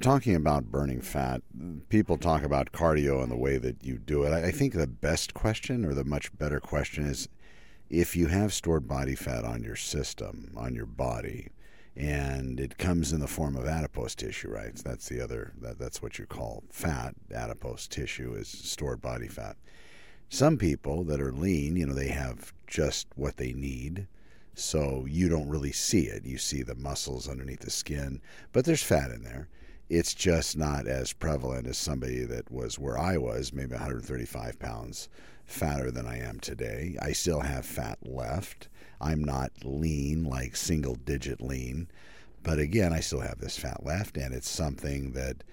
talking about burning fat, people talk about cardio and the way that you do it. I think the best question or the much better question is if you have stored body fat on your system, on your body, and it comes in the form of adipose tissue, right? That's the other that, that's what you call fat. Adipose tissue is stored body fat. Some people that are lean, you know, they have just what they need. So you don't really see it. You see the muscles underneath the skin, but there's fat in there. It's just not as prevalent as somebody that was where I was, maybe 135 pounds fatter than I am today. I still have fat left. I'm not lean, like single digit lean. But again, I still have this fat left, and it's something that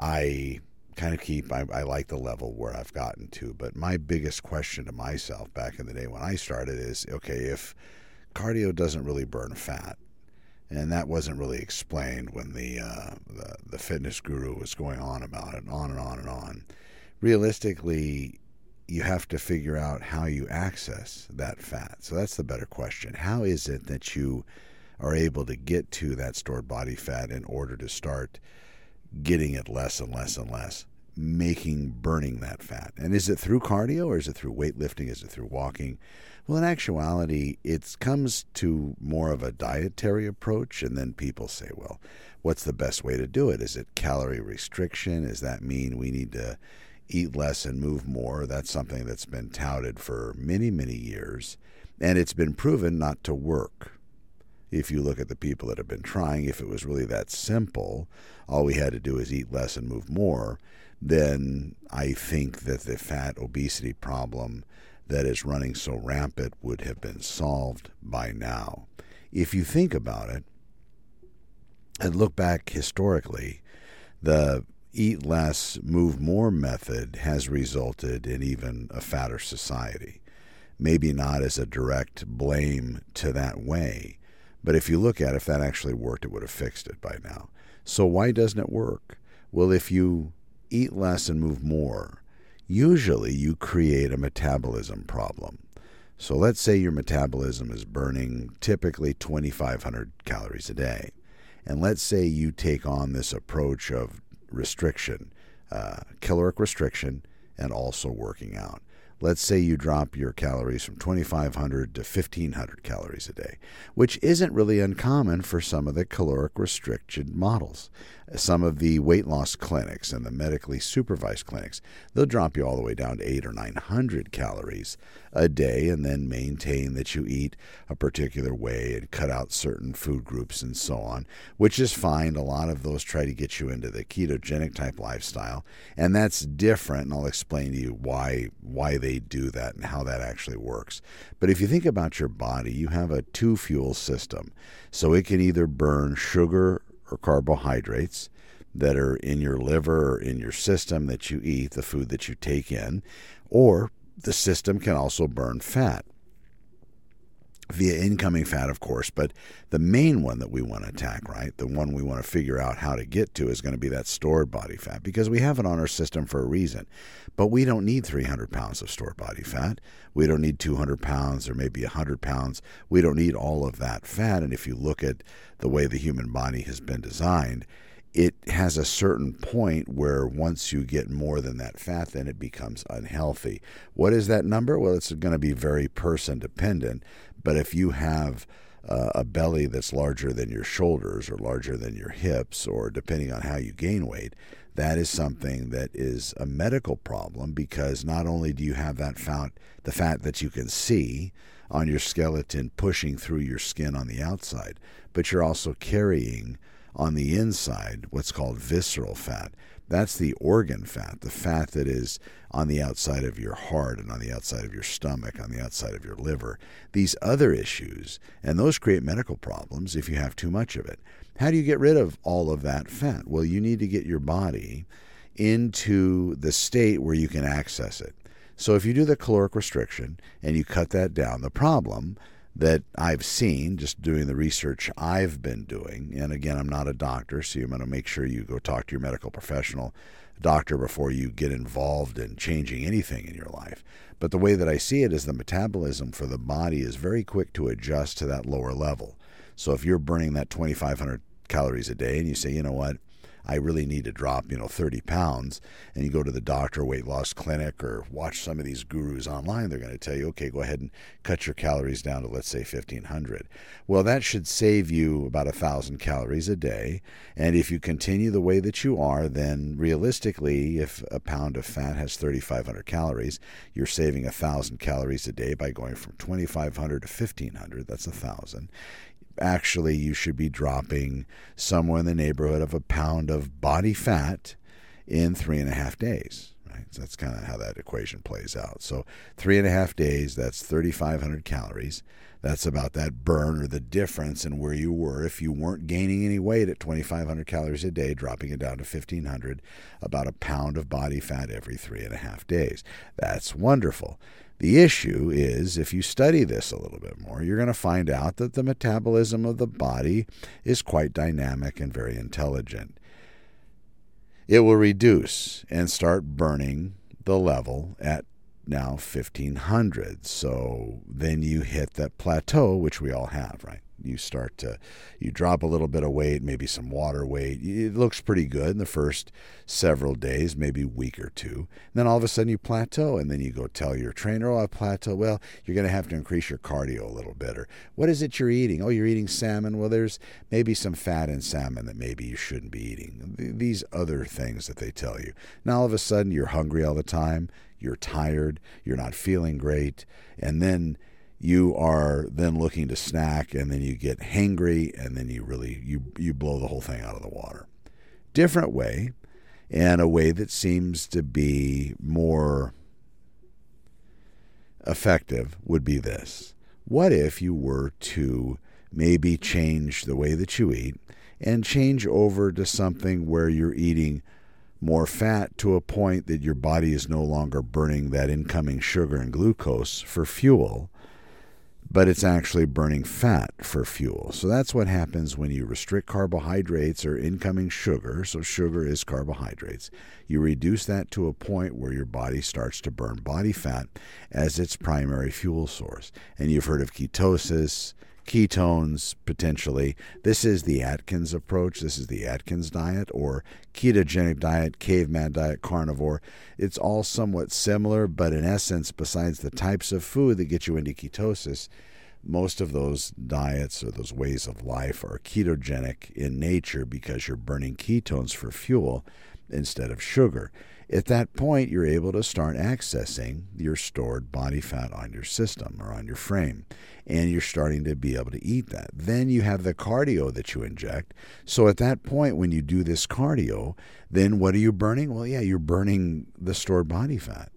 I kind of keep. I, I, like the level where I've gotten to. But my biggest question to myself back in the day when I started is okay, if cardio doesn't really burn fat, and that wasn't really explained when the, uh, the the fitness guru was going on about it, on and on and on. Realistically, you have to figure out how you access that fat. So that's the better question. How is it that you are able to get to that stored body fat in order to start getting it less and less and less, making burning that fat? And is it through cardio or is it through weightlifting? Is it through walking? Well, in actuality, it comes to more of a dietary approach, and then people say, well, what's the best way to do it? Is it calorie restriction? Does that mean we need to eat less and move more? That's something that's been touted for many, many years, and it's been proven not to work. If you look at the people that have been trying, if it was really that simple, all we had to do is eat less and move more, then I think that the fat obesity problem that is running so rampant would have been solved by now. If you think about it and look back historically, the eat less, move more method has resulted in even a fatter society. Maybe not as a direct blame to that way, but if you look at it, if that actually worked, it would have fixed it by now. So why doesn't it work? Well, if you eat less and move more, usually you create a metabolism problem. So let's say your metabolism is burning typically 2,500 calories a day. And let's say you take on this approach of restriction, uh, caloric restriction, and also working out. Let's say you drop your calories from 2,500 to 1,500 calories a day, which isn't really uncommon for some of the caloric restricted models some of the weight loss clinics and the medically supervised clinics, they'll drop you all the way down to eight or 900 calories a day and then maintain that you eat a particular way and cut out certain food groups and so on, which is fine. A lot of those try to get you into the ketogenic type lifestyle, and that's different. And I'll explain to you why why they do that and how that actually works. But if you think about your body, you have a two fuel system. So it can either burn sugar or carbohydrates that are in your liver or in your system that you eat, the food that you take in, or the system can also burn fat via incoming fat, of course, but the main one that we want to attack, right, the one we want to figure out how to get to is going to be that stored body fat because we have it on our system for a reason. But we don't need 300 pounds of stored body fat. We don't need 200 pounds or maybe 100 pounds. We don't need all of that fat. And if you look at the way the human body has been designed, it has a certain point where once you get more than that fat, then it becomes unhealthy. What is that number? Well, it's going to be very person dependent. But if you have uh, a belly that's larger than your shoulders or larger than your hips, or depending on how you gain weight, that is something that is a medical problem because not only do you have that fat, the fat that you can see on your skeleton pushing through your skin on the outside, but you're also carrying on the inside what's called visceral fat. That's the organ fat, the fat that is on the outside of your heart and on the outside of your stomach, on the outside of your liver. These other issues, and those create medical problems if you have too much of it. How do you get rid of all of that fat? Well, you need to get your body into the state where you can access it. So if you do the caloric restriction and you cut that down, the problem that I've seen just doing the research I've been doing. And again, I'm not a doctor, so you're going to make sure you go talk to your medical professional doctor before you get involved in changing anything in your life. But the way that I see it is the metabolism for the body is very quick to adjust to that lower level. So if you're burning that 2,500 calories a day and you say, you know what, I really need to drop, you know, 30 pounds, and you go to the doctor, weight loss clinic, or watch some of these gurus online, they're going to tell you, okay, go ahead and cut your calories down to, let's say, 1500. Well, that should save you about a thousand calories a day. And if you continue the way that you are, then realistically, if a pound of fat has 3,500 calories, you're saving a thousand calories a day by going from 2,500 to 1,500. That's a thousand actually you should be dropping somewhere in the neighborhood of a pound of body fat in three and a half days. Right? So that's kind of how that equation plays out. So three and a half days, that's 3,500 calories. That's about that burn or the difference in where you were if you weren't gaining any weight at 2,500 calories a day, dropping it down to 1,500, about a pound of body fat every three and a half days. That's wonderful. The issue is if you study this a little bit more, you're going to find out that the metabolism of the body is quite dynamic and very intelligent. It will reduce and start burning the level at now 1500. So then you hit that plateau, which we all have, right? you start to you drop a little bit of weight maybe some water weight. It looks pretty good in the first several days maybe week or two. And then all of a sudden you plateau and then you go tell your trainer oh i plateau. Well you're going to have to increase your cardio a little bit or what is it you're eating? Oh you're eating salmon. Well there's maybe some fat in salmon that maybe you shouldn't be eating. These other things that they tell you. Now all of a sudden you're hungry all the time you're tired you're not feeling great and then you are then looking to snack and then you get hangry and then you really you you blow the whole thing out of the water. Different way and a way that seems to be more effective would be this. What if you were to maybe change the way that you eat and change over to something where you're eating more fat to a point that your body is no longer burning that incoming sugar and glucose for fuel but it's actually burning fat for fuel. So that's what happens when you restrict carbohydrates or incoming sugar. So, sugar is carbohydrates. You reduce that to a point where your body starts to burn body fat as its primary fuel source. And you've heard of ketosis, ketones potentially. This is the Atkins approach. This is the Atkins diet or ketogenic diet, caveman diet, carnivore. It's all somewhat similar, but in essence, besides the types of food that get you into ketosis, most of those diets or those ways of life are ketogenic in nature because you're burning ketones for fuel instead of sugar. At that point, you're able to start accessing your stored body fat on your system or on your frame, and you're starting to be able to eat that. Then you have the cardio that you inject. So at that point, when you do this cardio, then what are you burning? Well, yeah, you're burning the stored body fat,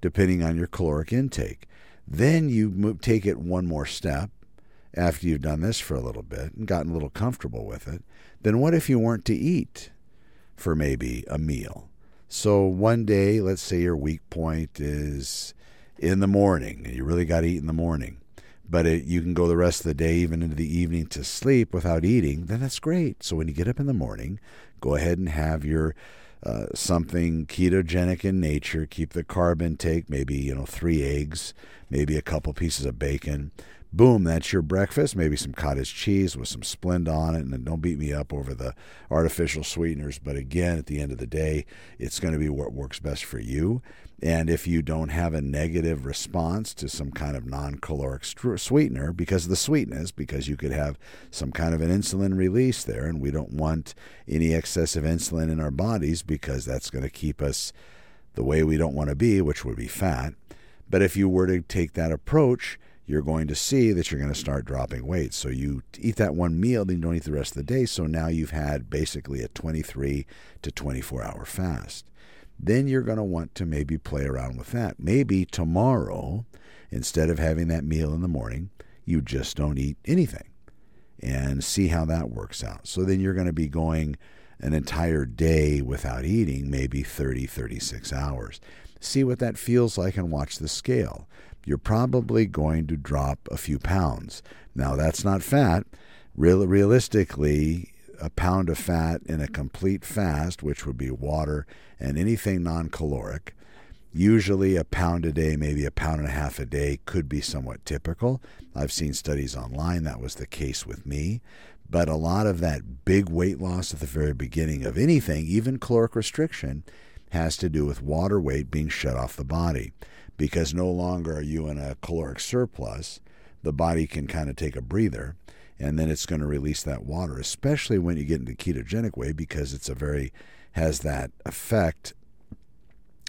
depending on your caloric intake. Then you take it one more step after you've done this for a little bit and gotten a little comfortable with it. Then what if you weren't to eat for maybe a meal? So one day, let's say your weak point is in the morning, and you really got to eat in the morning, but it, you can go the rest of the day, even into the evening, to sleep without eating, then that's great. So when you get up in the morning, go ahead and have your uh, something ketogenic in nature. Keep the carb intake, maybe you know three eggs, maybe a couple pieces of bacon, boom, that's your breakfast. Maybe some cottage cheese with some Splenda on it. And don't beat me up over the artificial sweeteners. But again, at the end of the day, it's going to be what works best for you. And if you don't have a negative response to some kind of non caloric sweetener because of the sweetness, because you could have some kind of an insulin release there, and we don't want any excessive insulin in our bodies because that's going to keep us the way we don't want to be, which would be fat. But if you were to take that approach, you're going to see that you're going to start dropping weight. So you eat that one meal, then you don't eat the rest of the day. So now you've had basically a 23 to 24 hour fast. Then you're going to want to maybe play around with that. Maybe tomorrow, instead of having that meal in the morning, you just don't eat anything and see how that works out. So then you're going to be going an entire day without eating, maybe 30, 36 hours. See what that feels like and watch the scale you're probably going to drop a few pounds. Now, that's not fat. Real, realistically, a pound of fat in a complete fast, which would be water and anything non caloric, usually a pound a day, maybe a pound and a half a day, could be somewhat typical. I've seen studies online that was the case with me. But a lot of that big weight loss at the very beginning of anything, even caloric restriction, has to do with water weight being shut off the body. Because no longer are you in a caloric surplus, the body can kind of take a breather and then it's going to release that water, especially when you get into ketogenic way because it's a very has that effect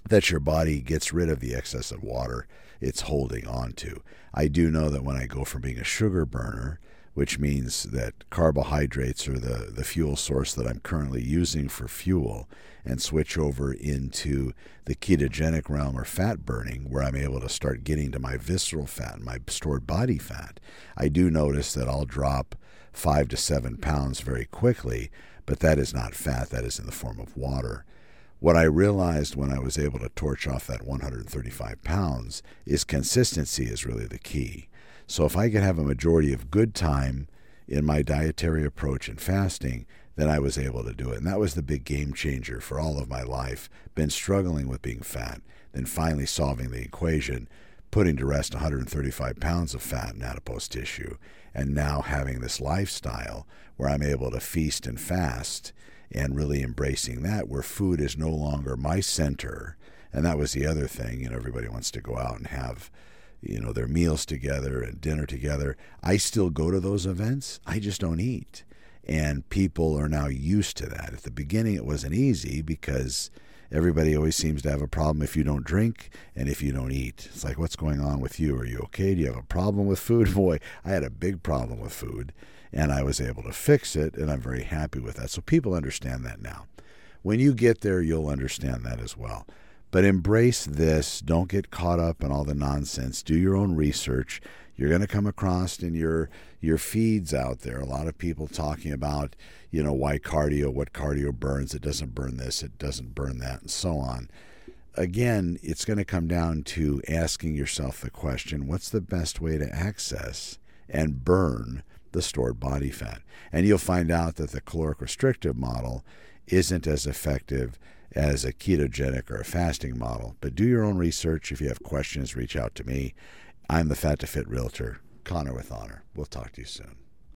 that your body gets rid of the excess of water it's holding on to. I do know that when I go from being a sugar burner, which means that carbohydrates are the, the fuel source that I'm currently using for fuel, and switch over into the ketogenic realm or fat burning, where I'm able to start getting to my visceral fat and my stored body fat, I do notice that I'll drop five to seven pounds very quickly, but that is not fat, that is in the form of water. What I realized when I was able to torch off that 135 pounds is consistency is really the key. So if I could have a majority of good time in my dietary approach and fasting, then I was able to do it. And that was the big game changer for all of my life. Been struggling with being fat, then finally solving the equation, putting to rest 135 pounds of fat in adipose tissue, and now having this lifestyle where I'm able to feast and fast and really embracing that where food is no longer my center. And that was the other thing. You know, everybody wants to go out and have, you know, their meals together and dinner together. I still go to those events. I just don't eat. And people are now used to that. At the beginning, it wasn't easy because everybody always seems to have a problem if you don't drink and if you don't eat. It's like, what's going on with you? Are you okay? Do you have a problem with food? Boy, I had a big problem with food and I was able to fix it, and I'm very happy with that. So people understand that now. When you get there, you'll understand that as well. But embrace this. Don't get caught up in all the nonsense. Do your own research. You're going to come across in your your feeds out there a lot of people talking about, you know, why cardio, what cardio burns. It doesn't burn this. It doesn't burn that, and so on. Again, it's going to come down to asking yourself the question: What's the best way to access and burn the stored body fat. And you'll find out that the caloric restrictive model isn't as effective as a ketogenic or a fasting model. But do your own research. If you have questions, reach out to me. I'm the Fat to Fit Realtor, Connor with Honor. We'll talk to you soon.